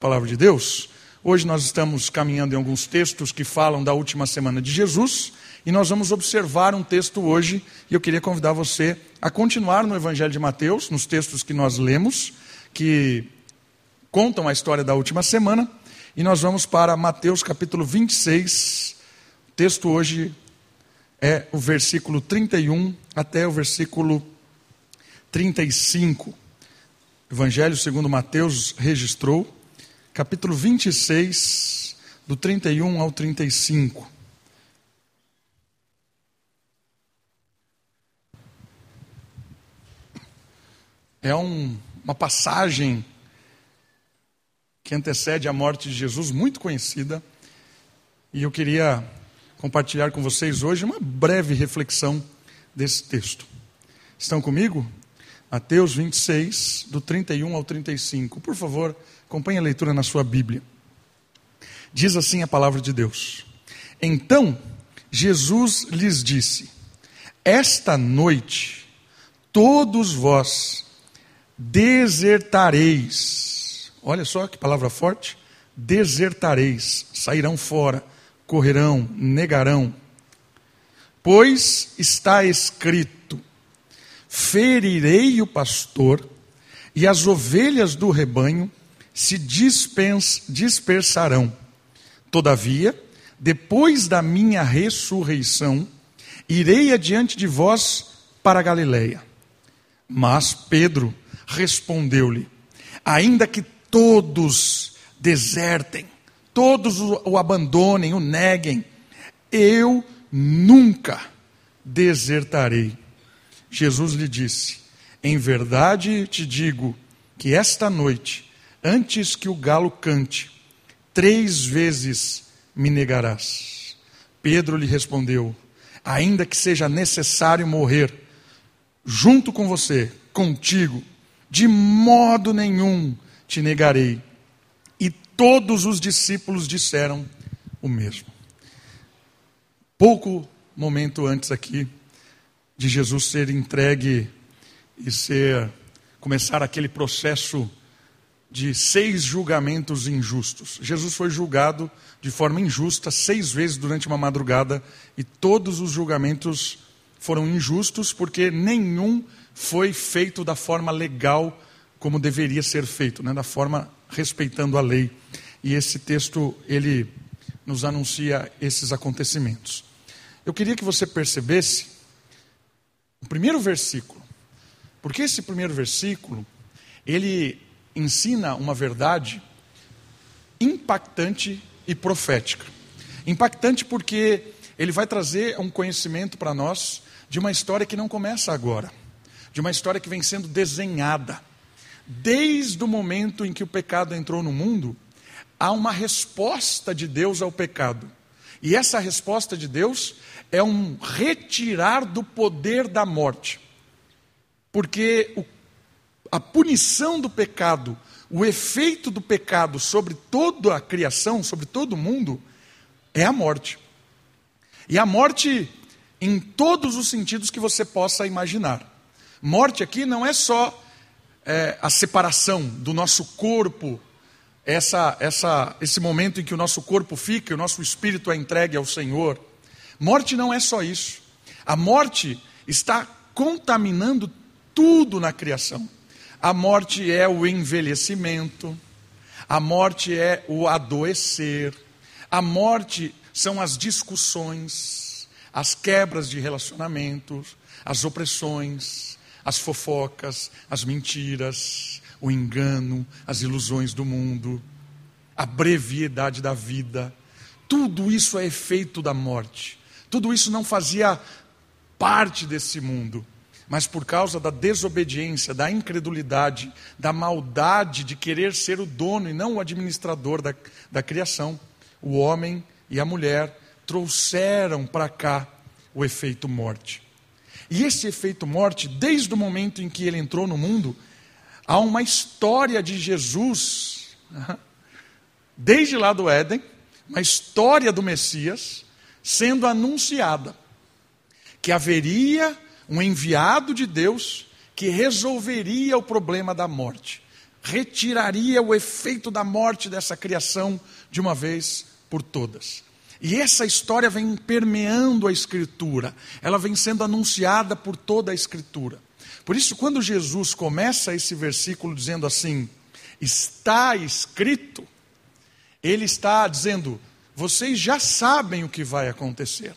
Palavra de Deus. Hoje nós estamos caminhando em alguns textos que falam da última semana de Jesus e nós vamos observar um texto hoje e eu queria convidar você a continuar no Evangelho de Mateus, nos textos que nós lemos, que contam a história da última semana, e nós vamos para Mateus capítulo 26. O texto hoje é o versículo 31 até o versículo 35. Evangelho segundo Mateus registrou capítulo 26, do 31 ao 35. É um, uma passagem que antecede a morte de Jesus, muito conhecida, e eu queria compartilhar com vocês hoje uma breve reflexão desse texto. Estão comigo? Mateus 26, do 31 ao 35. Por favor, acompanhe a leitura na sua Bíblia. Diz assim a palavra de Deus: Então Jesus lhes disse: Esta noite todos vós desertareis. Olha só que palavra forte. Desertareis, sairão fora, correrão, negarão. Pois está escrito: ferirei o pastor, e as ovelhas do rebanho se dispens, dispersarão. Todavia, depois da minha ressurreição, irei adiante de vós para Galiléia. Mas Pedro respondeu-lhe: Ainda que todos desertem, todos o abandonem, o neguem, eu nunca desertarei. Jesus lhe disse: Em verdade te digo que esta noite, antes que o galo cante, três vezes me negarás. Pedro lhe respondeu: Ainda que seja necessário morrer, junto com você, contigo, de modo nenhum te negarei. E todos os discípulos disseram o mesmo. Pouco momento antes aqui, de Jesus ser entregue e ser começar aquele processo de seis julgamentos injustos. Jesus foi julgado de forma injusta seis vezes durante uma madrugada e todos os julgamentos foram injustos porque nenhum foi feito da forma legal como deveria ser feito, né? da forma respeitando a lei. E esse texto ele nos anuncia esses acontecimentos. Eu queria que você percebesse o primeiro versículo. Porque esse primeiro versículo, ele ensina uma verdade impactante e profética. Impactante porque ele vai trazer um conhecimento para nós de uma história que não começa agora, de uma história que vem sendo desenhada. Desde o momento em que o pecado entrou no mundo, há uma resposta de Deus ao pecado. E essa resposta de Deus é um retirar do poder da morte. Porque o, a punição do pecado, o efeito do pecado sobre toda a criação, sobre todo o mundo, é a morte. E a morte em todos os sentidos que você possa imaginar. Morte aqui não é só é, a separação do nosso corpo, essa, essa, esse momento em que o nosso corpo fica, o nosso espírito é entregue ao Senhor. Morte não é só isso. A morte está contaminando tudo na criação. A morte é o envelhecimento, a morte é o adoecer, a morte são as discussões, as quebras de relacionamentos, as opressões, as fofocas, as mentiras, o engano, as ilusões do mundo, a brevidade da vida. Tudo isso é efeito da morte. Tudo isso não fazia parte desse mundo, mas por causa da desobediência, da incredulidade, da maldade de querer ser o dono e não o administrador da, da criação, o homem e a mulher trouxeram para cá o efeito morte. E esse efeito morte, desde o momento em que ele entrou no mundo, há uma história de Jesus, desde lá do Éden, uma história do Messias, sendo anunciada que haveria um enviado de Deus que resolveria o problema da morte. retiraria o efeito da morte dessa criação de uma vez por todas. E essa história vem permeando a Escritura, ela vem sendo anunciada por toda a Escritura. Por isso, quando Jesus começa esse versículo dizendo assim: está escrito, ele está dizendo: vocês já sabem o que vai acontecer.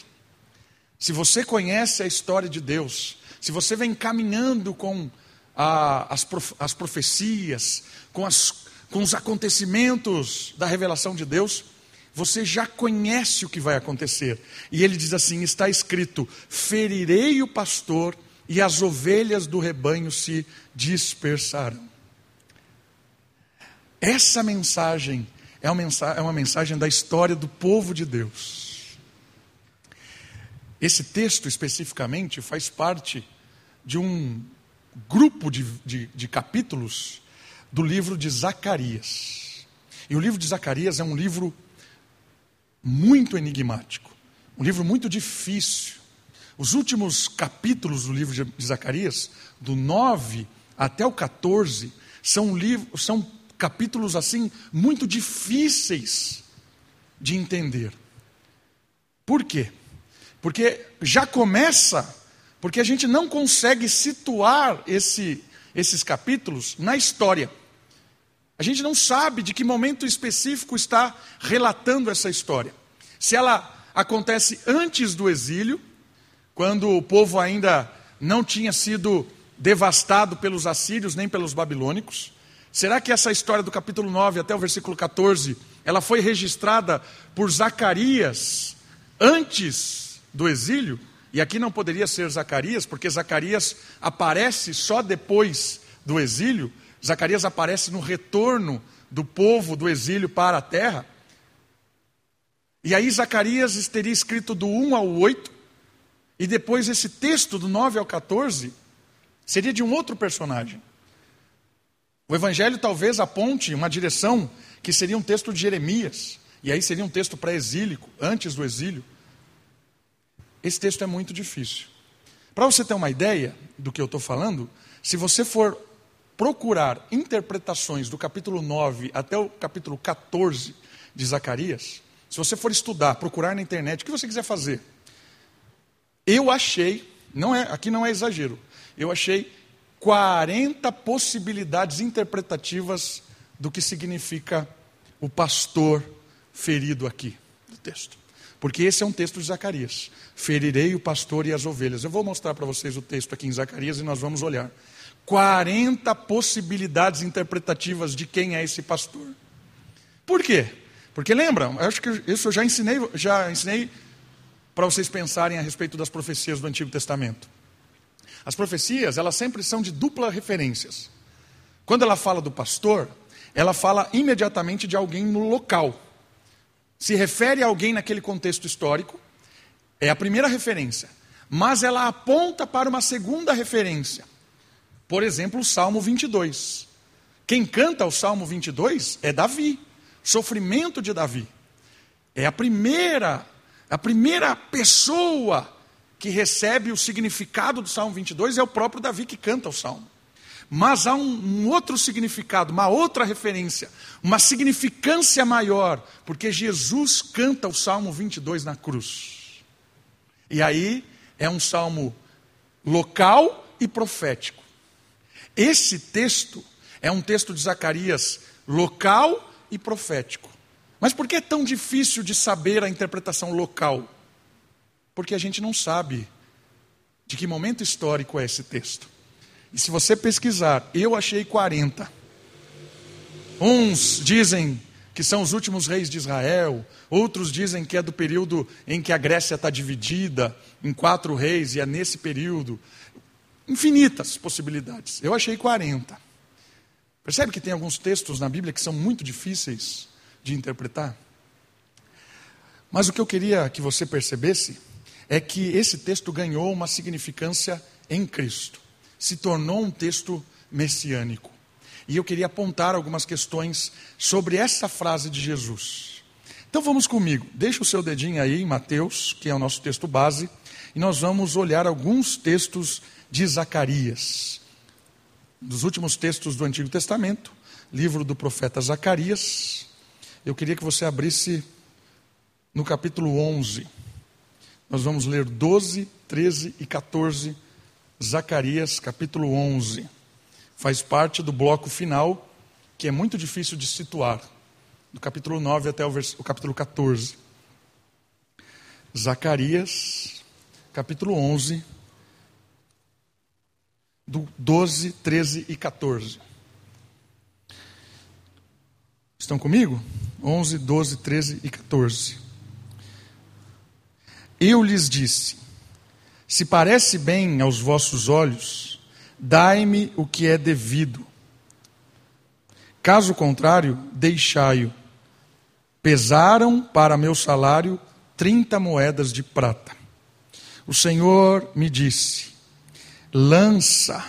Se você conhece a história de Deus, se você vem caminhando com a, as, prof, as profecias, com, as, com os acontecimentos da revelação de Deus, você já conhece o que vai acontecer. E ele diz assim: está escrito: ferirei o pastor e as ovelhas do rebanho se dispersarão. Essa mensagem é uma mensagem, é uma mensagem da história do povo de Deus. Esse texto especificamente faz parte de um grupo de, de, de capítulos do livro de Zacarias. E o livro de Zacarias é um livro muito enigmático, um livro muito difícil. Os últimos capítulos do livro de Zacarias, do 9 até o 14, são, livros, são capítulos assim muito difíceis de entender. Por quê? Porque já começa, porque a gente não consegue situar esse, esses capítulos na história. A gente não sabe de que momento específico está relatando essa história. Se ela acontece antes do exílio, quando o povo ainda não tinha sido devastado pelos assírios nem pelos babilônicos. Será que essa história do capítulo 9 até o versículo 14, ela foi registrada por Zacarias antes do exílio? E aqui não poderia ser Zacarias, porque Zacarias aparece só depois do exílio. Zacarias aparece no retorno do povo do exílio para a terra. E aí Zacarias teria escrito do 1 ao 8, e depois esse texto do 9 ao 14 seria de um outro personagem. O evangelho talvez aponte uma direção que seria um texto de Jeremias, e aí seria um texto pré-exílico, antes do exílio. Esse texto é muito difícil. Para você ter uma ideia do que eu estou falando, se você for procurar interpretações do capítulo 9 até o capítulo 14 de Zacarias, se você for estudar, procurar na internet, o que você quiser fazer, eu achei, não é, aqui não é exagero, eu achei 40 possibilidades interpretativas do que significa o pastor ferido aqui do texto. Porque esse é um texto de Zacarias. Ferirei o pastor e as ovelhas. Eu vou mostrar para vocês o texto aqui em Zacarias e nós vamos olhar. 40 possibilidades interpretativas de quem é esse pastor. Por quê? Porque lembram, acho que isso eu já ensinei, já ensinei para vocês pensarem a respeito das profecias do Antigo Testamento. As profecias, elas sempre são de dupla referências. Quando ela fala do pastor, ela fala imediatamente de alguém no local. Se refere a alguém naquele contexto histórico, é a primeira referência. Mas ela aponta para uma segunda referência. Por exemplo, o Salmo 22. Quem canta o Salmo 22 é Davi, sofrimento de Davi. É a primeira a primeira pessoa que recebe o significado do Salmo 22 é o próprio Davi que canta o salmo. Mas há um, um, outro significado, uma outra referência, uma significância maior, porque Jesus canta o Salmo 22 na cruz. E aí é um salmo local e profético. Esse texto é um texto de Zacarias local e profético. Mas por que é tão difícil de saber a interpretação local? Porque a gente não sabe de que momento histórico é esse texto. E se você pesquisar, eu achei 40. Uns dizem que são os últimos reis de Israel, outros dizem que é do período em que a Grécia está dividida em quatro reis e é nesse período. Infinitas possibilidades. Eu achei 40. Percebe que tem alguns textos na Bíblia que são muito difíceis de interpretar. Mas o que eu queria que você percebesse é que esse texto ganhou uma significância em Cristo, se tornou um texto messiânico. E eu queria apontar algumas questões sobre essa frase de Jesus. Então vamos comigo, deixa o seu dedinho aí em Mateus, que é o nosso texto base, e nós vamos olhar alguns textos de Zacarias, dos últimos textos do Antigo Testamento, livro do profeta Zacarias. Eu queria que você abrisse no capítulo 11. Nós vamos ler 12, 13 e 14, Zacarias, capítulo 11. Faz parte do bloco final, que é muito difícil de situar, do capítulo 9 até o, o capítulo 14. Zacarias, capítulo 11, do 12, 13 e 14. Estão comigo? 11, 12, 13 e 14. Eu lhes disse: Se parece bem aos vossos olhos, dai-me o que é devido. Caso contrário, deixai-o. Pesaram para meu salário trinta moedas de prata. O Senhor me disse: lança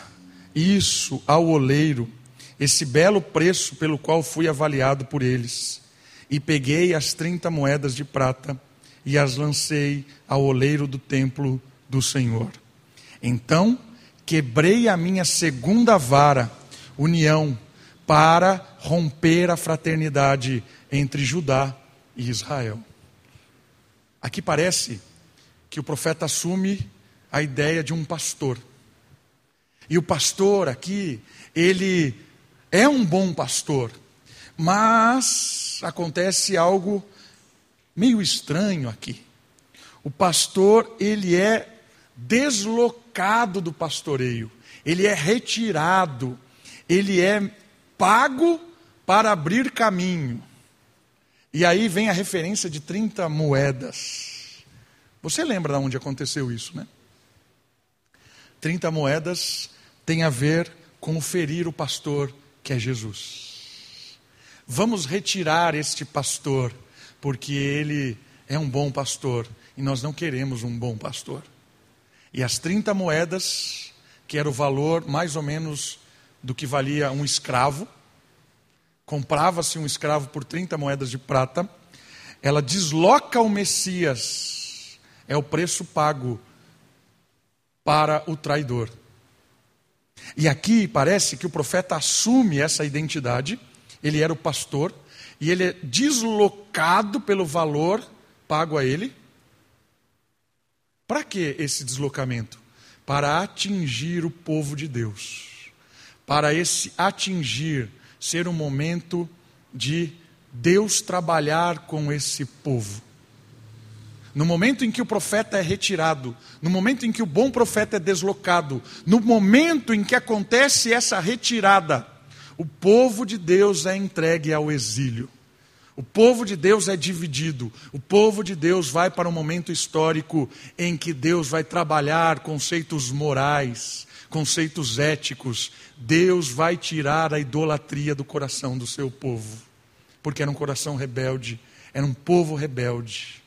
isso ao oleiro, esse belo preço pelo qual fui avaliado por eles. E peguei as trinta moedas de prata e as lancei ao oleiro do templo do Senhor. Então quebrei a minha segunda vara, união, para romper a fraternidade entre Judá e Israel. Aqui parece que o profeta assume a ideia de um pastor. E o pastor aqui, ele é um bom pastor, mas acontece algo meio estranho aqui. O pastor, ele é deslocado do pastoreio, ele é retirado, ele é pago para abrir caminho. E aí vem a referência de 30 moedas. Você lembra de onde aconteceu isso, né? 30 moedas tem a ver com ferir o pastor que é Jesus. Vamos retirar este pastor, porque ele é um bom pastor e nós não queremos um bom pastor. E as 30 moedas, que era o valor mais ou menos do que valia um escravo, comprava-se um escravo por 30 moedas de prata, ela desloca o Messias, é o preço pago para o traidor. E aqui parece que o profeta assume essa identidade, ele era o pastor, e ele é deslocado pelo valor pago a ele. Para que esse deslocamento? Para atingir o povo de Deus. Para esse atingir ser um momento de Deus trabalhar com esse povo. No momento em que o profeta é retirado, no momento em que o bom profeta é deslocado, no momento em que acontece essa retirada, o povo de Deus é entregue ao exílio. O povo de Deus é dividido. O povo de Deus vai para um momento histórico em que Deus vai trabalhar conceitos morais, conceitos éticos, Deus vai tirar a idolatria do coração do seu povo, porque era um coração rebelde, era um povo rebelde.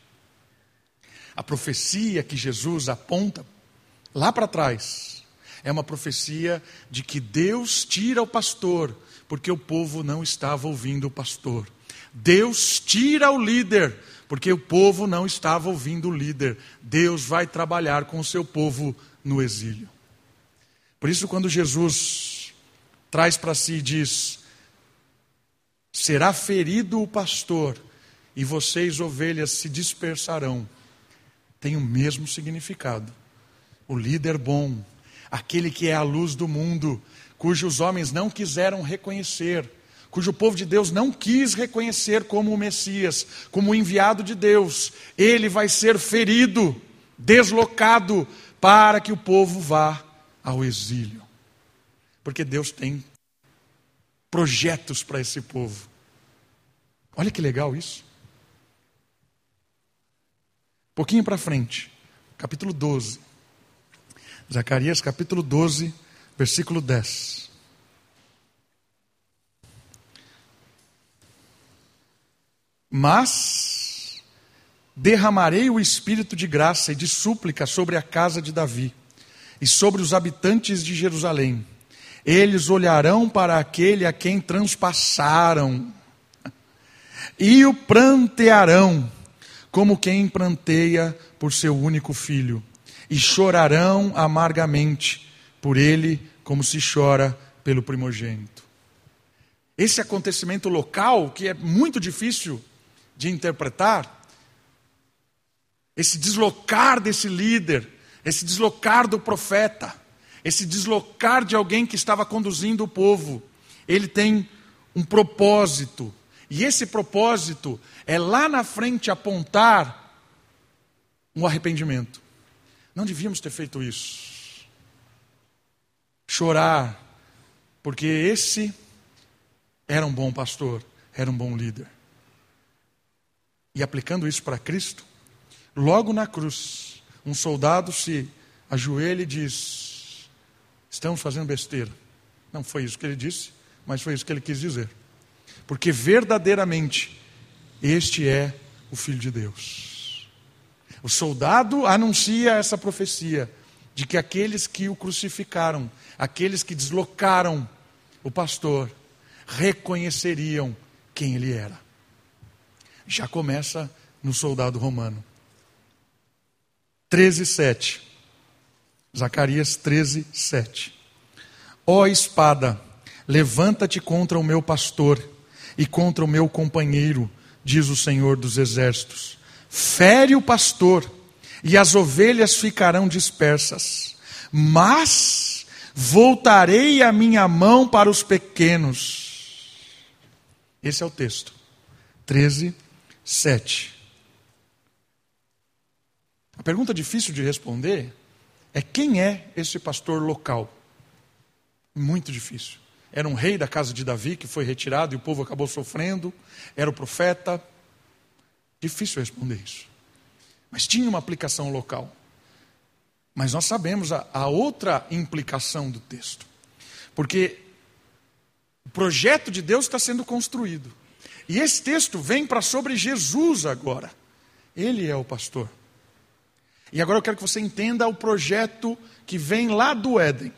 A profecia que Jesus aponta lá para trás é uma profecia de que Deus tira o pastor, porque o povo não estava ouvindo o pastor. Deus tira o líder, porque o povo não estava ouvindo o líder. Deus vai trabalhar com o seu povo no exílio. Por isso, quando Jesus traz para si e diz: será ferido o pastor, e vocês, ovelhas, se dispersarão, tem o mesmo significado. O líder bom, aquele que é a luz do mundo, cujos homens não quiseram reconhecer, cujo povo de Deus não quis reconhecer como o Messias, como o enviado de Deus, ele vai ser ferido, deslocado, para que o povo vá ao exílio. Porque Deus tem projetos para esse povo. Olha que legal isso. Pouquinho para frente, capítulo 12. Zacarias, capítulo 12, versículo 10. Mas derramarei o espírito de graça e de súplica sobre a casa de Davi e sobre os habitantes de Jerusalém. Eles olharão para aquele a quem transpassaram e o prantearão, como quem pranteia por seu único filho, e chorarão amargamente por ele, como se chora pelo primogênito. esse acontecimento local, que é muito difícil de interpretar, esse deslocar desse líder, esse deslocar do profeta, esse deslocar de alguém que estava conduzindo o povo, ele tem um propósito. E esse propósito é lá na frente apontar um arrependimento. Não devíamos ter feito isso. Chorar, porque esse era um bom pastor, era um bom líder. E aplicando isso para Cristo, logo na cruz, um soldado se ajoelha e diz: Estamos fazendo besteira. Não foi isso que ele disse, mas foi isso que ele quis dizer. Porque verdadeiramente, este é o Filho de Deus. O soldado anuncia essa profecia de que aqueles que o crucificaram, aqueles que deslocaram o pastor, reconheceriam quem ele era. Já começa no soldado romano. 13, 7. Zacarias 13, 7. Ó oh, espada, levanta-te contra o meu pastor e contra o meu companheiro, diz o Senhor dos Exércitos. Fere o pastor, e as ovelhas ficarão dispersas. Mas voltarei a minha mão para os pequenos esse é o texto. 13, 7. A pergunta difícil de responder é quem é esse pastor local? Muito difícil. Era um rei da casa de Davi que foi retirado e o povo acabou sofrendo. Era o profeta. Difícil responder isso. Mas tinha uma aplicação local. Mas nós sabemos a, a outra implicação do texto. Porque o projeto de Deus está sendo construído. E esse texto vem para sobre Jesus agora. Ele é o pastor. E agora eu quero que você entenda o projeto que vem lá do Éden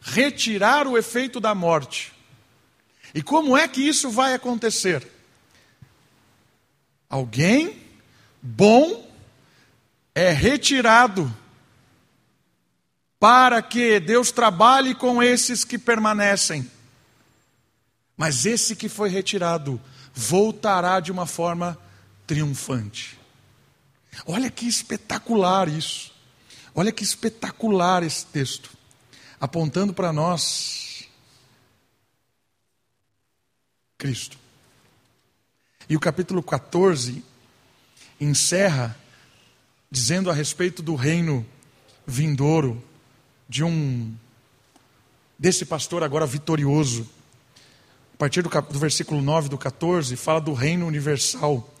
retirar o efeito da morte. E como é que isso vai acontecer? Alguém bom é retirado para que Deus trabalhe com esses que permanecem. Mas esse que foi retirado voltará de uma forma triunfante. Olha que espetacular isso. Olha que espetacular esse texto. Apontando para nós Cristo. E o capítulo 14 encerra dizendo a respeito do reino vindouro de um desse pastor agora vitorioso partir do, do versículo 9 do 14, fala do reino universal,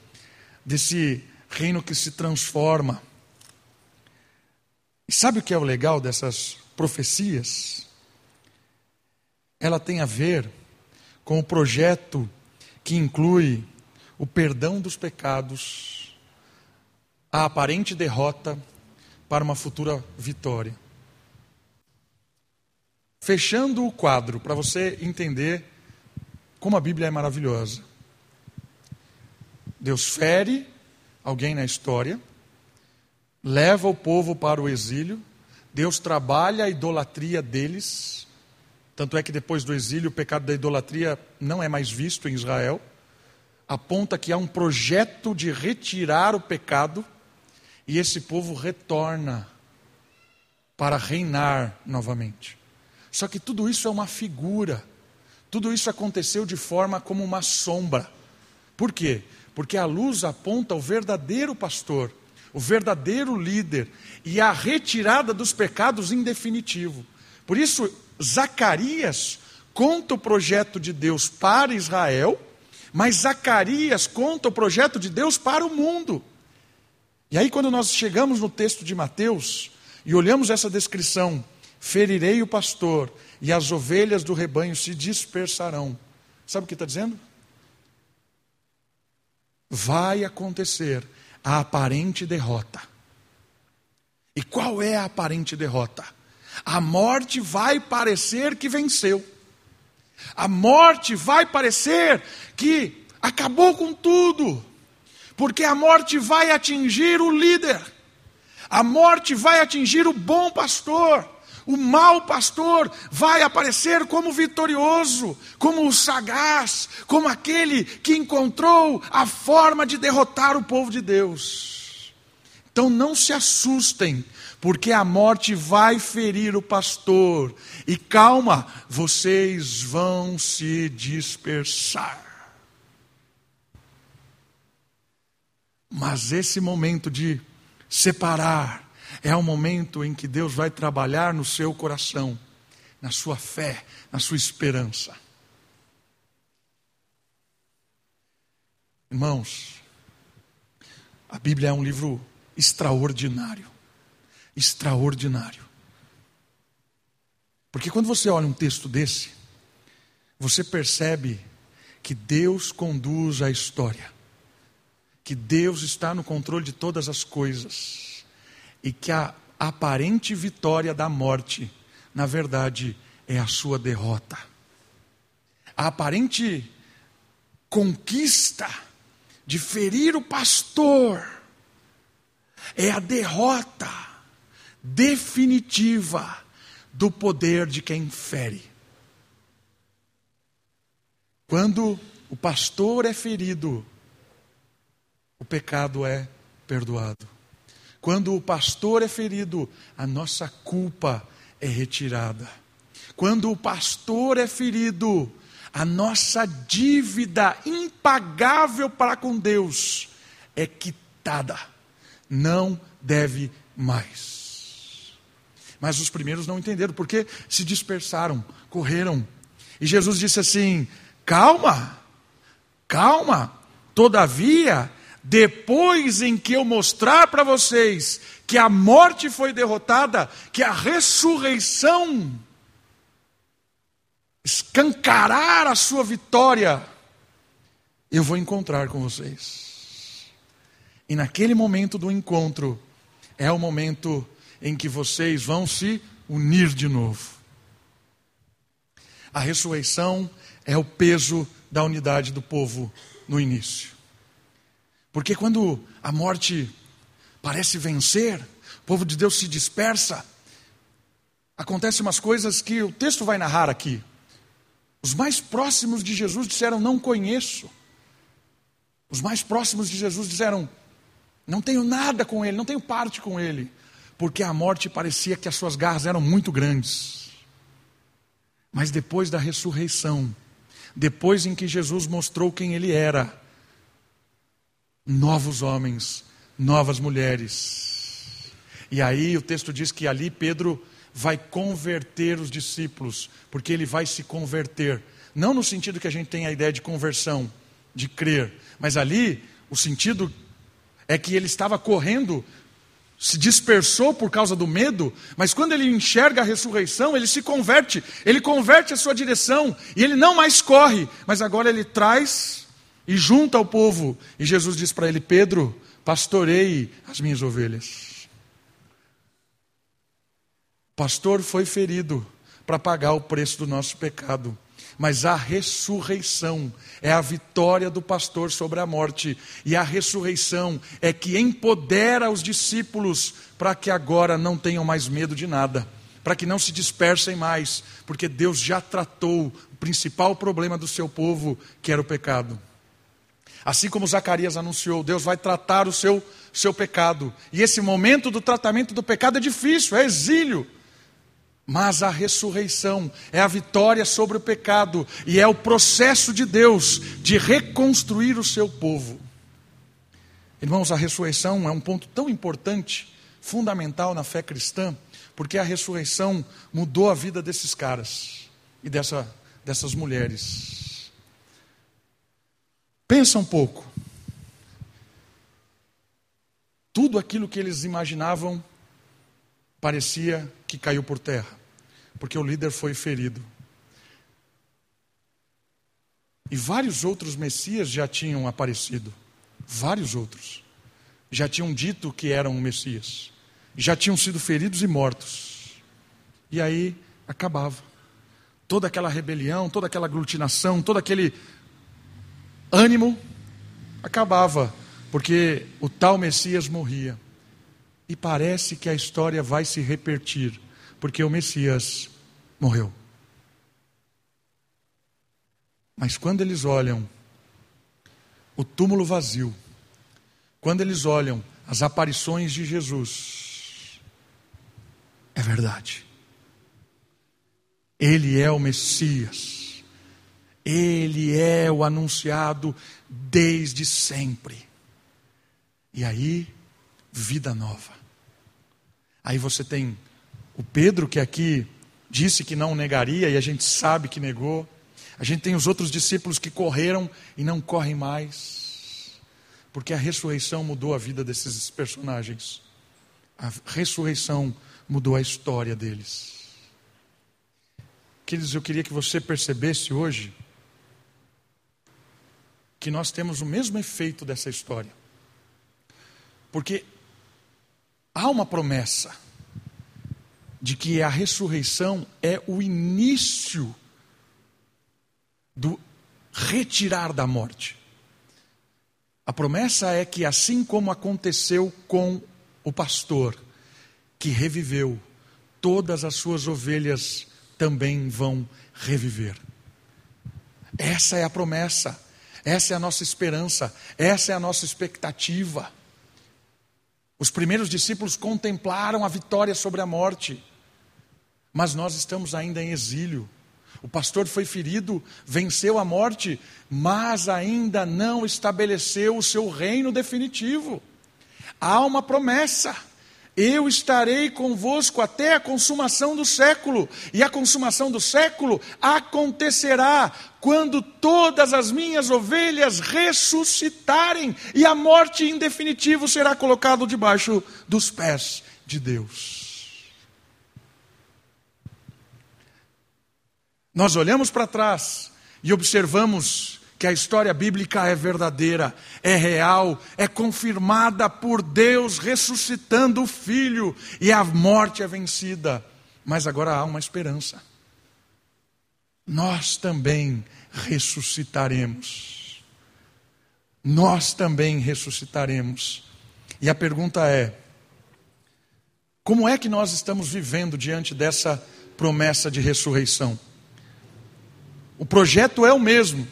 desse reino que se transforma. E sabe o que é o legal dessas profecias? Ela tem a ver com o projeto que inclui o perdão dos pecados, a aparente derrota para uma futura vitória. Fechando o quadro, para você entender como a Bíblia é maravilhosa. Deus fere alguém na história, leva o povo para o exílio, Deus trabalha a idolatria deles. Tanto é que depois do exílio o pecado da idolatria não é mais visto em Israel. Aponta que há um projeto de retirar o pecado e esse povo retorna para reinar novamente. Só que tudo isso é uma figura tudo isso aconteceu de forma como uma sombra. Por quê? Porque a luz aponta o verdadeiro pastor, o verdadeiro líder e a retirada dos pecados em definitivo. Por isso, Zacarias conta o projeto de Deus para Israel, mas Zacarias conta o projeto de Deus para o mundo. E aí, quando nós chegamos no texto de Mateus e olhamos essa descrição, ferirei o pastor e as ovelhas do rebanho se dispersarão. Sabe o que está dizendo? Vai acontecer a aparente derrota. E qual é a aparente derrota? A morte vai parecer que venceu. A morte vai parecer que acabou com tudo. Porque a morte vai atingir o líder. A morte vai atingir o bom pastor o mau pastor vai aparecer como vitorioso, como o sagaz, como aquele que encontrou a forma de derrotar o povo de Deus. Então não se assustem, porque a morte vai ferir o pastor. E calma, vocês vão se dispersar. Mas esse momento de separar é o momento em que Deus vai trabalhar no seu coração, na sua fé, na sua esperança. Irmãos, a Bíblia é um livro extraordinário. Extraordinário. Porque quando você olha um texto desse, você percebe que Deus conduz a história que Deus está no controle de todas as coisas e que a aparente vitória da morte, na verdade, é a sua derrota. A aparente conquista de ferir o pastor é a derrota definitiva do poder de quem fere. Quando o pastor é ferido, o pecado é perdoado. Quando o pastor é ferido, a nossa culpa é retirada. Quando o pastor é ferido, a nossa dívida impagável para com Deus é quitada. Não deve mais. Mas os primeiros não entenderam, porque se dispersaram, correram. E Jesus disse assim: calma, calma, todavia depois em que eu mostrar para vocês que a morte foi derrotada, que a ressurreição escancarar a sua vitória, eu vou encontrar com vocês. E naquele momento do encontro, é o momento em que vocês vão se unir de novo. A ressurreição é o peso da unidade do povo no início. Porque quando a morte parece vencer, o povo de Deus se dispersa, acontecem umas coisas que o texto vai narrar aqui. Os mais próximos de Jesus disseram: Não conheço. Os mais próximos de Jesus disseram: Não tenho nada com ele, não tenho parte com ele. Porque a morte parecia que as suas garras eram muito grandes. Mas depois da ressurreição, depois em que Jesus mostrou quem ele era, novos homens, novas mulheres. E aí o texto diz que ali Pedro vai converter os discípulos, porque ele vai se converter. Não no sentido que a gente tem a ideia de conversão, de crer, mas ali o sentido é que ele estava correndo, se dispersou por causa do medo, mas quando ele enxerga a ressurreição, ele se converte, ele converte a sua direção, e ele não mais corre, mas agora ele traz e junta ao povo. E Jesus diz para ele: Pedro, pastorei as minhas ovelhas. O pastor foi ferido para pagar o preço do nosso pecado. Mas a ressurreição é a vitória do pastor sobre a morte. E a ressurreição é que empodera os discípulos para que agora não tenham mais medo de nada, para que não se dispersem mais, porque Deus já tratou o principal problema do seu povo, que era o pecado. Assim como Zacarias anunciou, Deus vai tratar o seu, seu pecado. E esse momento do tratamento do pecado é difícil, é exílio. Mas a ressurreição é a vitória sobre o pecado e é o processo de Deus de reconstruir o seu povo. Irmãos, a ressurreição é um ponto tão importante, fundamental na fé cristã, porque a ressurreição mudou a vida desses caras e dessa, dessas mulheres. Pensa um pouco. Tudo aquilo que eles imaginavam parecia que caiu por terra, porque o líder foi ferido. E vários outros messias já tinham aparecido. Vários outros. Já tinham dito que eram messias. Já tinham sido feridos e mortos. E aí acabava. Toda aquela rebelião, toda aquela aglutinação, todo aquele ânimo acabava, porque o tal Messias morria. E parece que a história vai se repetir, porque o Messias morreu. Mas quando eles olham o túmulo vazio, quando eles olham as aparições de Jesus, é verdade. Ele é o Messias. Ele é o anunciado desde sempre. E aí, vida nova. Aí você tem o Pedro, que aqui disse que não negaria, e a gente sabe que negou. A gente tem os outros discípulos que correram e não correm mais, porque a ressurreição mudou a vida desses personagens. A ressurreição mudou a história deles. Queridos, eu queria que você percebesse hoje que nós temos o mesmo efeito dessa história. Porque há uma promessa de que a ressurreição é o início do retirar da morte. A promessa é que, assim como aconteceu com o pastor, que reviveu, todas as suas ovelhas também vão reviver. Essa é a promessa, essa é a nossa esperança, essa é a nossa expectativa. Os primeiros discípulos contemplaram a vitória sobre a morte, mas nós estamos ainda em exílio. O pastor foi ferido, venceu a morte, mas ainda não estabeleceu o seu reino definitivo. Há uma promessa. Eu estarei convosco até a consumação do século, e a consumação do século acontecerá quando todas as minhas ovelhas ressuscitarem, e a morte em definitivo será colocado debaixo dos pés de Deus. Nós olhamos para trás e observamos que a história bíblica é verdadeira, é real, é confirmada por Deus ressuscitando o filho e a morte é vencida. Mas agora há uma esperança. Nós também ressuscitaremos. Nós também ressuscitaremos. E a pergunta é: como é que nós estamos vivendo diante dessa promessa de ressurreição? O projeto é o mesmo.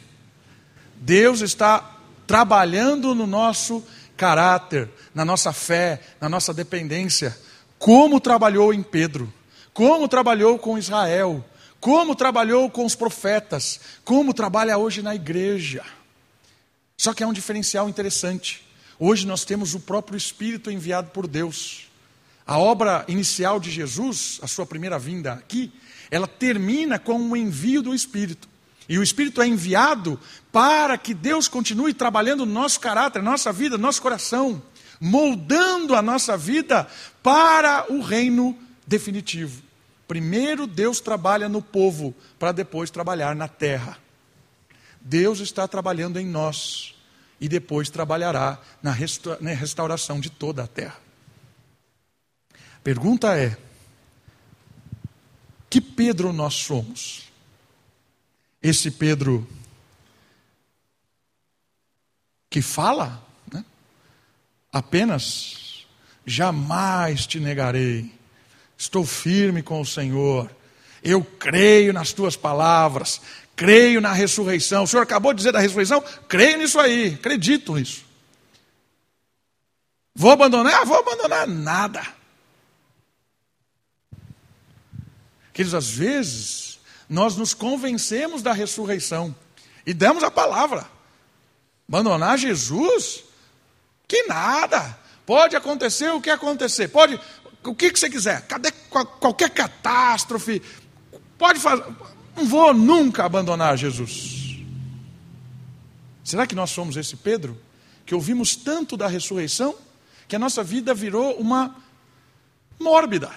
Deus está trabalhando no nosso caráter, na nossa fé, na nossa dependência, como trabalhou em Pedro, como trabalhou com Israel, como trabalhou com os profetas, como trabalha hoje na igreja. Só que é um diferencial interessante. Hoje nós temos o próprio Espírito enviado por Deus. A obra inicial de Jesus, a sua primeira vinda aqui, ela termina com o envio do Espírito. E o Espírito é enviado para que Deus continue trabalhando no nosso caráter, nossa vida, nosso coração, moldando a nossa vida para o reino definitivo. Primeiro Deus trabalha no povo, para depois trabalhar na terra. Deus está trabalhando em nós e depois trabalhará na restauração de toda a terra. Pergunta é: que Pedro nós somos? Esse Pedro que fala né, apenas, jamais te negarei, estou firme com o Senhor, eu creio nas tuas palavras, creio na ressurreição. O Senhor acabou de dizer da ressurreição, creio nisso aí, acredito nisso. Vou abandonar? Vou abandonar nada. Queridos, às vezes, nós nos convencemos da ressurreição e damos a palavra. Abandonar Jesus? Que nada. Pode acontecer o que acontecer. Pode o que, que você quiser. Cadê qualquer catástrofe? Pode fazer. Não vou nunca abandonar Jesus. Será que nós somos esse Pedro que ouvimos tanto da ressurreição que a nossa vida virou uma mórbida?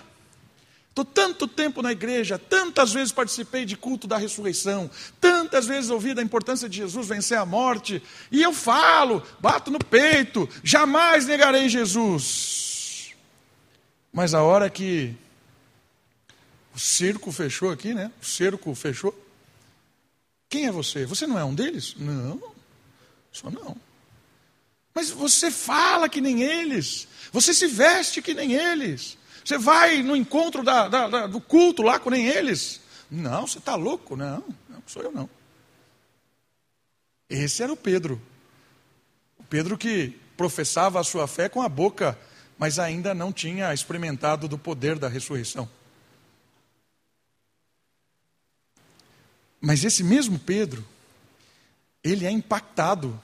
Estou tanto tempo na igreja, tantas vezes participei de culto da ressurreição, tantas vezes ouvi da importância de Jesus vencer a morte, e eu falo, bato no peito, jamais negarei Jesus. Mas a hora que o cerco fechou aqui, né? O cerco fechou. Quem é você? Você não é um deles? Não, só não. Mas você fala que nem eles, você se veste que nem eles. Você vai no encontro da, da, da, do culto lá com nem eles? Não, você está louco? Não, não sou eu não. Esse era o Pedro. O Pedro que professava a sua fé com a boca, mas ainda não tinha experimentado do poder da ressurreição. Mas esse mesmo Pedro, ele é impactado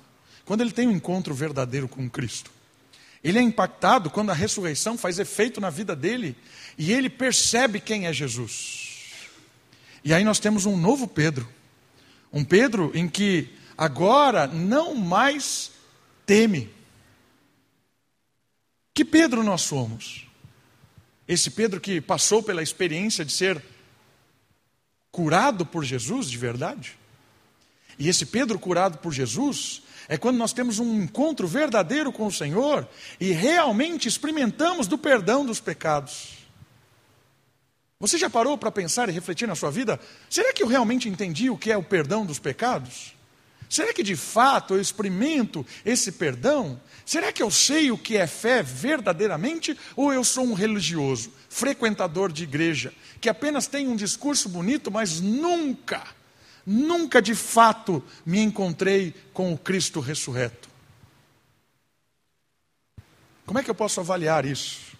quando ele tem um encontro verdadeiro com Cristo. Ele é impactado quando a ressurreição faz efeito na vida dele e ele percebe quem é Jesus. E aí nós temos um novo Pedro. Um Pedro em que agora não mais teme. Que Pedro nós somos? Esse Pedro que passou pela experiência de ser curado por Jesus de verdade? E esse Pedro curado por Jesus é quando nós temos um encontro verdadeiro com o Senhor e realmente experimentamos do perdão dos pecados. Você já parou para pensar e refletir na sua vida? Será que eu realmente entendi o que é o perdão dos pecados? Será que de fato eu experimento esse perdão? Será que eu sei o que é fé verdadeiramente? Ou eu sou um religioso, frequentador de igreja, que apenas tem um discurso bonito, mas nunca nunca de fato me encontrei com o Cristo ressurreto. Como é que eu posso avaliar isso?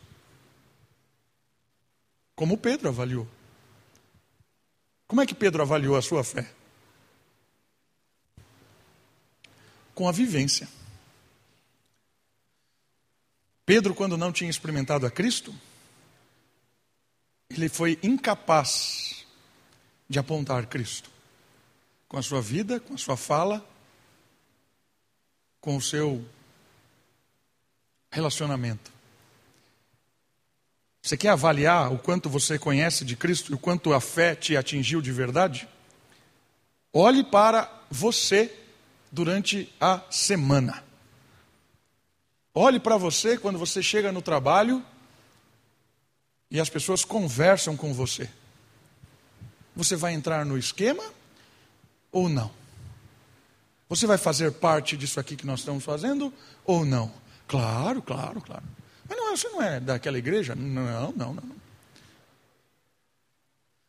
Como Pedro avaliou. Como é que Pedro avaliou a sua fé? Com a vivência. Pedro, quando não tinha experimentado a Cristo, ele foi incapaz de apontar Cristo com a sua vida, com a sua fala, com o seu relacionamento. Você quer avaliar o quanto você conhece de Cristo e o quanto a fé te atingiu de verdade? Olhe para você durante a semana. Olhe para você quando você chega no trabalho e as pessoas conversam com você. Você vai entrar no esquema ou não? Você vai fazer parte disso aqui que nós estamos fazendo ou não? Claro, claro, claro. Mas não, você não é daquela igreja? Não, não, não.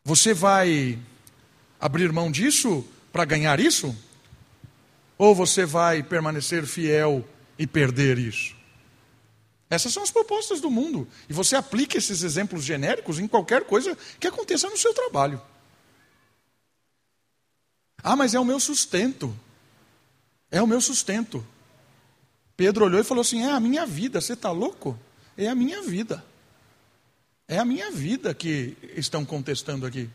Você vai abrir mão disso para ganhar isso? Ou você vai permanecer fiel e perder isso? Essas são as propostas do mundo. E você aplica esses exemplos genéricos em qualquer coisa que aconteça no seu trabalho. Ah, mas é o meu sustento. É o meu sustento. Pedro olhou e falou assim: É a minha vida, você está louco? É a minha vida. É a minha vida que estão contestando aqui.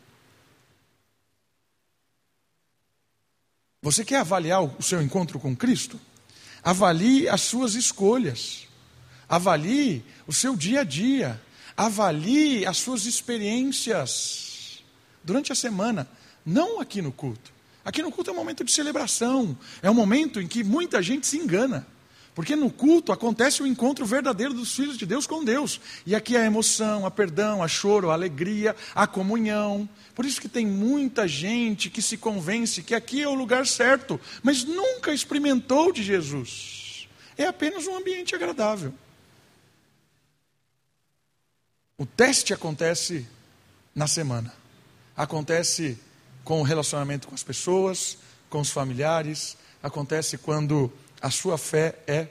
Você quer avaliar o seu encontro com Cristo? Avalie as suas escolhas. Avalie o seu dia a dia. Avalie as suas experiências durante a semana, não aqui no culto. Aqui no culto é um momento de celebração, é um momento em que muita gente se engana. Porque no culto acontece o encontro verdadeiro dos filhos de Deus com Deus. E aqui a emoção, a perdão, a choro, a alegria, a comunhão. Por isso que tem muita gente que se convence que aqui é o lugar certo, mas nunca experimentou de Jesus. É apenas um ambiente agradável. O teste acontece na semana. Acontece com o relacionamento com as pessoas, com os familiares, acontece quando a sua fé é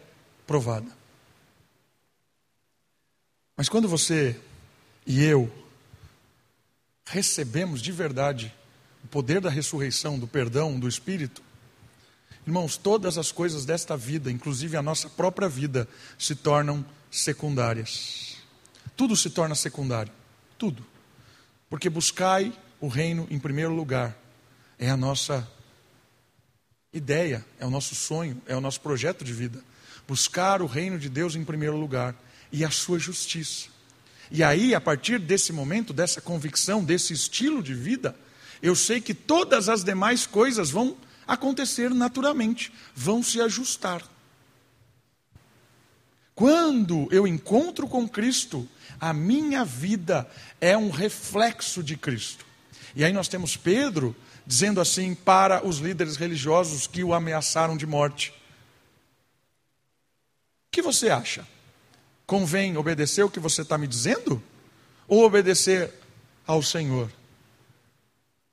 provada. Mas quando você e eu recebemos de verdade o poder da ressurreição, do perdão, do Espírito, irmãos, todas as coisas desta vida, inclusive a nossa própria vida, se tornam secundárias. Tudo se torna secundário. Tudo. Porque buscai o reino em primeiro lugar. É a nossa ideia, é o nosso sonho, é o nosso projeto de vida. Buscar o reino de Deus em primeiro lugar e a sua justiça. E aí, a partir desse momento, dessa convicção, desse estilo de vida, eu sei que todas as demais coisas vão acontecer naturalmente, vão se ajustar. Quando eu encontro com Cristo, a minha vida é um reflexo de Cristo. E aí nós temos Pedro dizendo assim para os líderes religiosos que o ameaçaram de morte: O que você acha? Convém obedecer o que você está me dizendo? ou obedecer ao Senhor?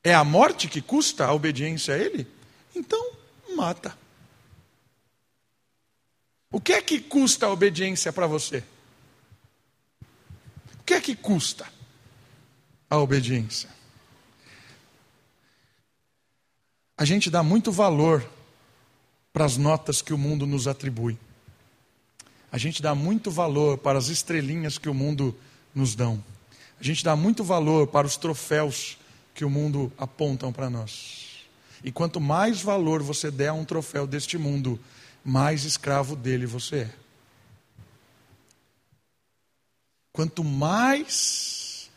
É a morte que custa a obediência a Ele? Então, mata. O que é que custa a obediência para você? O que é que custa a obediência? A gente dá muito valor para as notas que o mundo nos atribui. A gente dá muito valor para as estrelinhas que o mundo nos dão. A gente dá muito valor para os troféus que o mundo apontam para nós. E quanto mais valor você der a um troféu deste mundo, mais escravo dele você é. Quanto mais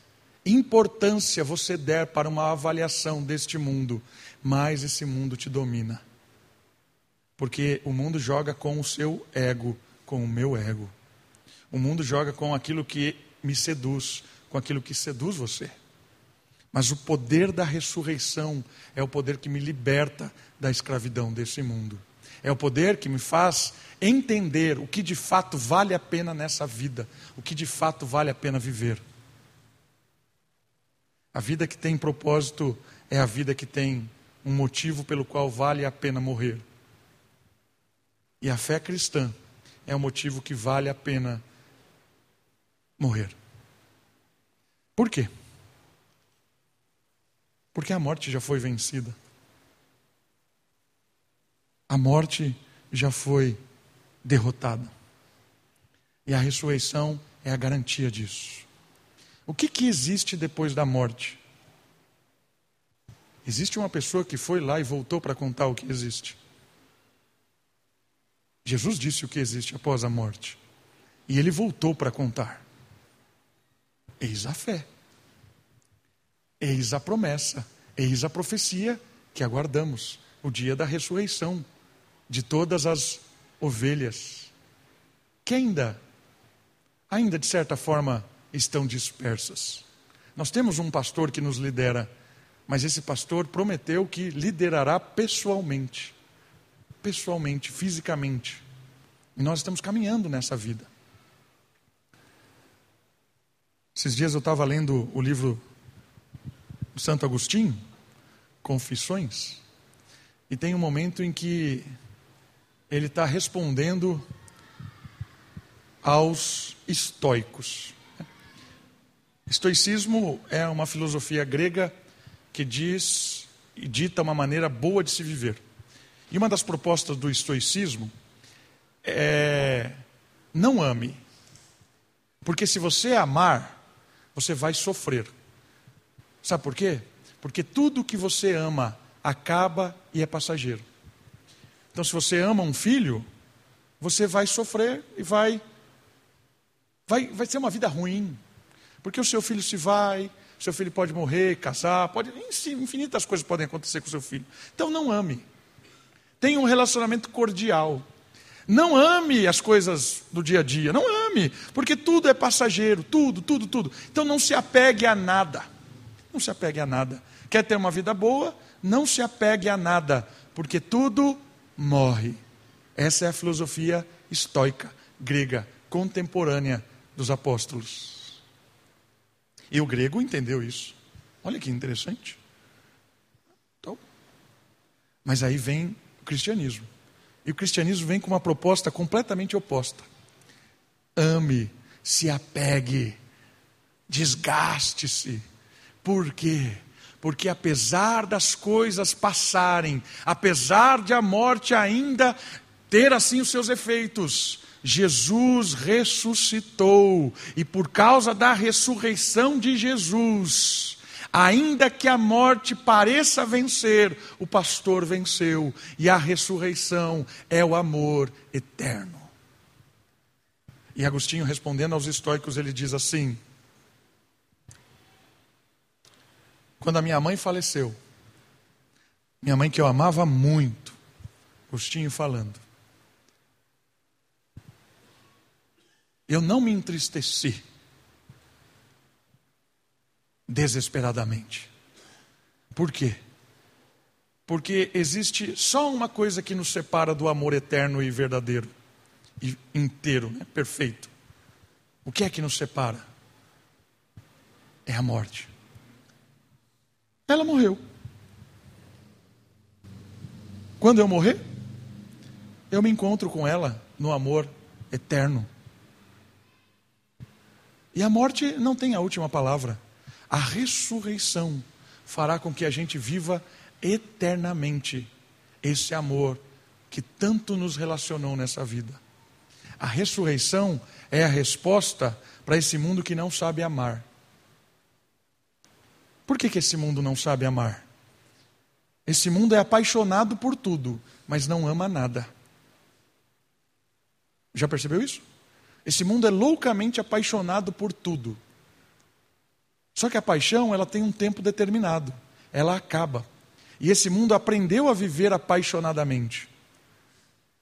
importância você der para uma avaliação deste mundo, mais esse mundo te domina. Porque o mundo joga com o seu ego, com o meu ego. O mundo joga com aquilo que me seduz, com aquilo que seduz você. Mas o poder da ressurreição é o poder que me liberta da escravidão desse mundo. É o poder que me faz entender o que de fato vale a pena nessa vida, o que de fato vale a pena viver. A vida que tem propósito é a vida que tem um motivo pelo qual vale a pena morrer. E a fé cristã é o motivo que vale a pena morrer. Por quê? Porque a morte já foi vencida. A morte já foi derrotada. E a ressurreição é a garantia disso. O que, que existe depois da morte? Existe uma pessoa que foi lá e voltou para contar o que existe. Jesus disse o que existe após a morte. E ele voltou para contar. Eis a fé. Eis a promessa. Eis a profecia que aguardamos o dia da ressurreição de todas as ovelhas, que ainda, ainda de certa forma, estão dispersas. Nós temos um pastor que nos lidera, mas esse pastor prometeu que liderará pessoalmente, pessoalmente, fisicamente. E nós estamos caminhando nessa vida. Esses dias eu estava lendo o livro do Santo Agostinho, Confissões, e tem um momento em que ele está respondendo aos estoicos. Estoicismo é uma filosofia grega que diz e dita uma maneira boa de se viver. E uma das propostas do estoicismo é não ame. Porque se você amar, você vai sofrer. Sabe por quê? Porque tudo que você ama acaba e é passageiro. Então, se você ama um filho, você vai sofrer e vai, vai, vai ser uma vida ruim. Porque o seu filho se vai, seu filho pode morrer, casar, pode, infinitas coisas podem acontecer com seu filho. Então, não ame. Tenha um relacionamento cordial. Não ame as coisas do dia a dia, não ame, porque tudo é passageiro, tudo, tudo, tudo. Então não se apegue a nada. Não se apegue a nada. Quer ter uma vida boa? Não se apegue a nada, porque tudo morre. Essa é a filosofia estoica, grega, contemporânea dos apóstolos. E o grego entendeu isso. Olha que interessante. Então, mas aí vem o cristianismo. E o cristianismo vem com uma proposta completamente oposta. Ame, se apegue, desgaste-se. Por quê? porque apesar das coisas passarem, apesar de a morte ainda ter assim os seus efeitos, Jesus ressuscitou, e por causa da ressurreição de Jesus, ainda que a morte pareça vencer, o pastor venceu, e a ressurreição é o amor eterno. E Agostinho respondendo aos estoicos, ele diz assim: Quando a minha mãe faleceu, minha mãe que eu amava muito, Agostinho falando, eu não me entristeci desesperadamente. Por quê? Porque existe só uma coisa que nos separa do amor eterno e verdadeiro e inteiro, né? perfeito. O que é que nos separa? é a morte. Ela morreu. Quando eu morrer, eu me encontro com ela no amor eterno. E a morte não tem a última palavra. A ressurreição fará com que a gente viva eternamente esse amor que tanto nos relacionou nessa vida. A ressurreição é a resposta para esse mundo que não sabe amar. Por que, que esse mundo não sabe amar? Esse mundo é apaixonado por tudo, mas não ama nada. Já percebeu isso? Esse mundo é loucamente apaixonado por tudo. Só que a paixão, ela tem um tempo determinado. Ela acaba. E esse mundo aprendeu a viver apaixonadamente.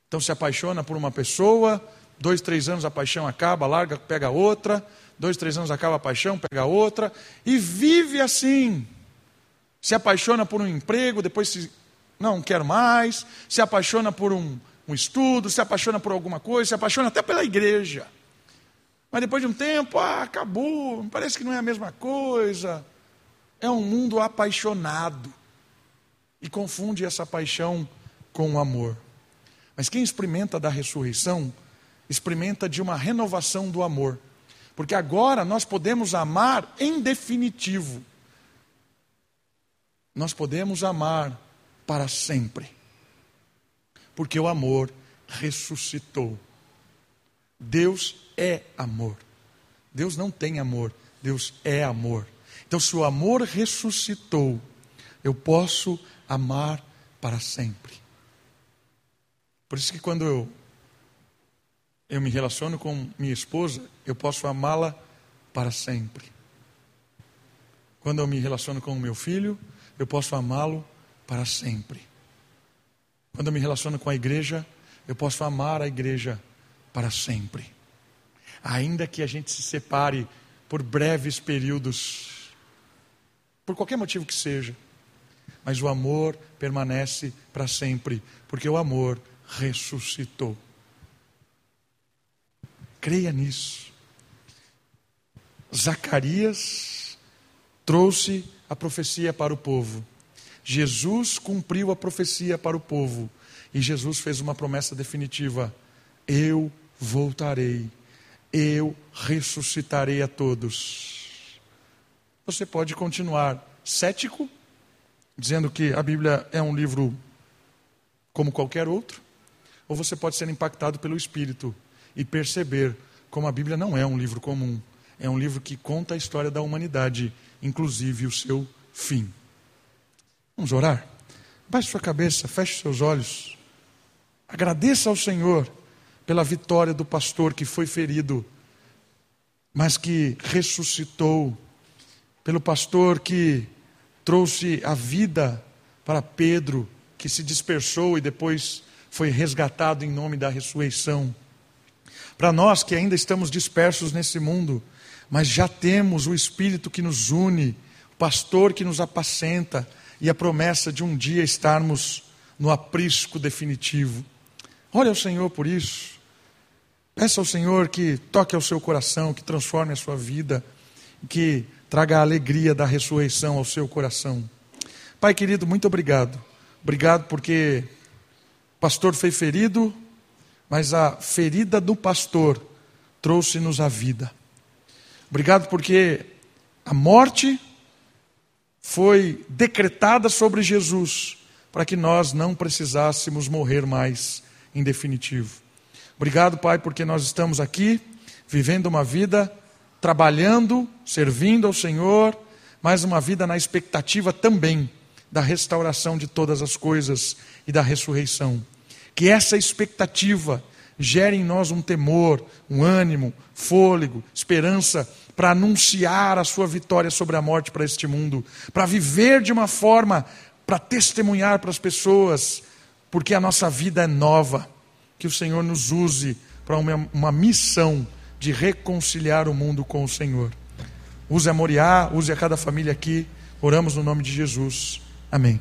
Então se apaixona por uma pessoa, dois, três anos a paixão acaba, larga, pega outra, dois, três anos acaba a paixão, pega outra, e vive assim. Se apaixona por um emprego, depois se não quer mais, se apaixona por um, um estudo, se apaixona por alguma coisa, se apaixona até pela igreja. Mas depois de um tempo, ah, acabou, parece que não é a mesma coisa. É um mundo apaixonado e confunde essa paixão com o amor. Mas quem experimenta da ressurreição, experimenta de uma renovação do amor. Porque agora nós podemos amar em definitivo. Nós podemos amar para sempre. Porque o amor ressuscitou. Deus é amor. Deus não tem amor, Deus é amor. Então, se o amor ressuscitou, eu posso amar para sempre. Por isso que quando eu, eu me relaciono com minha esposa, eu posso amá-la para sempre. Quando eu me relaciono com o meu filho, eu posso amá-lo para sempre. Quando eu me relaciono com a igreja, eu posso amar a igreja para sempre. Ainda que a gente se separe por breves períodos, por qualquer motivo que seja, mas o amor permanece para sempre, porque o amor ressuscitou. Creia nisso. Zacarias trouxe a profecia para o povo. Jesus cumpriu a profecia para o povo. E Jesus fez uma promessa definitiva: Eu voltarei, eu ressuscitarei a todos. Você pode continuar cético dizendo que a Bíblia é um livro como qualquer outro, ou você pode ser impactado pelo Espírito e perceber como a Bíblia não é um livro comum, é um livro que conta a história da humanidade, inclusive o seu fim. Vamos orar? Baixe sua cabeça, feche seus olhos. Agradeça ao Senhor pela vitória do pastor que foi ferido, mas que ressuscitou, pelo pastor que trouxe a vida para Pedro, que se dispersou e depois foi resgatado em nome da ressurreição. Para nós que ainda estamos dispersos nesse mundo, mas já temos o Espírito que nos une, o pastor que nos apacenta e a promessa de um dia estarmos no aprisco definitivo. Olha ao Senhor por isso. Peça ao Senhor que toque ao seu coração, que transforme a sua vida, que traga a alegria da ressurreição ao seu coração. Pai querido, muito obrigado. Obrigado porque o pastor foi ferido, mas a ferida do pastor trouxe-nos a vida. Obrigado porque a morte foi decretada sobre Jesus para que nós não precisássemos morrer mais em definitivo. Obrigado, Pai, porque nós estamos aqui vivendo uma vida trabalhando, servindo ao Senhor, mas uma vida na expectativa também da restauração de todas as coisas e da ressurreição. Que essa expectativa gere em nós um temor, um ânimo, fôlego, esperança para anunciar a sua vitória sobre a morte para este mundo, para viver de uma forma para testemunhar para as pessoas, porque a nossa vida é nova. Que o Senhor nos use para uma, uma missão de reconciliar o mundo com o Senhor. Use a Moriá, use a cada família aqui. Oramos no nome de Jesus. Amém.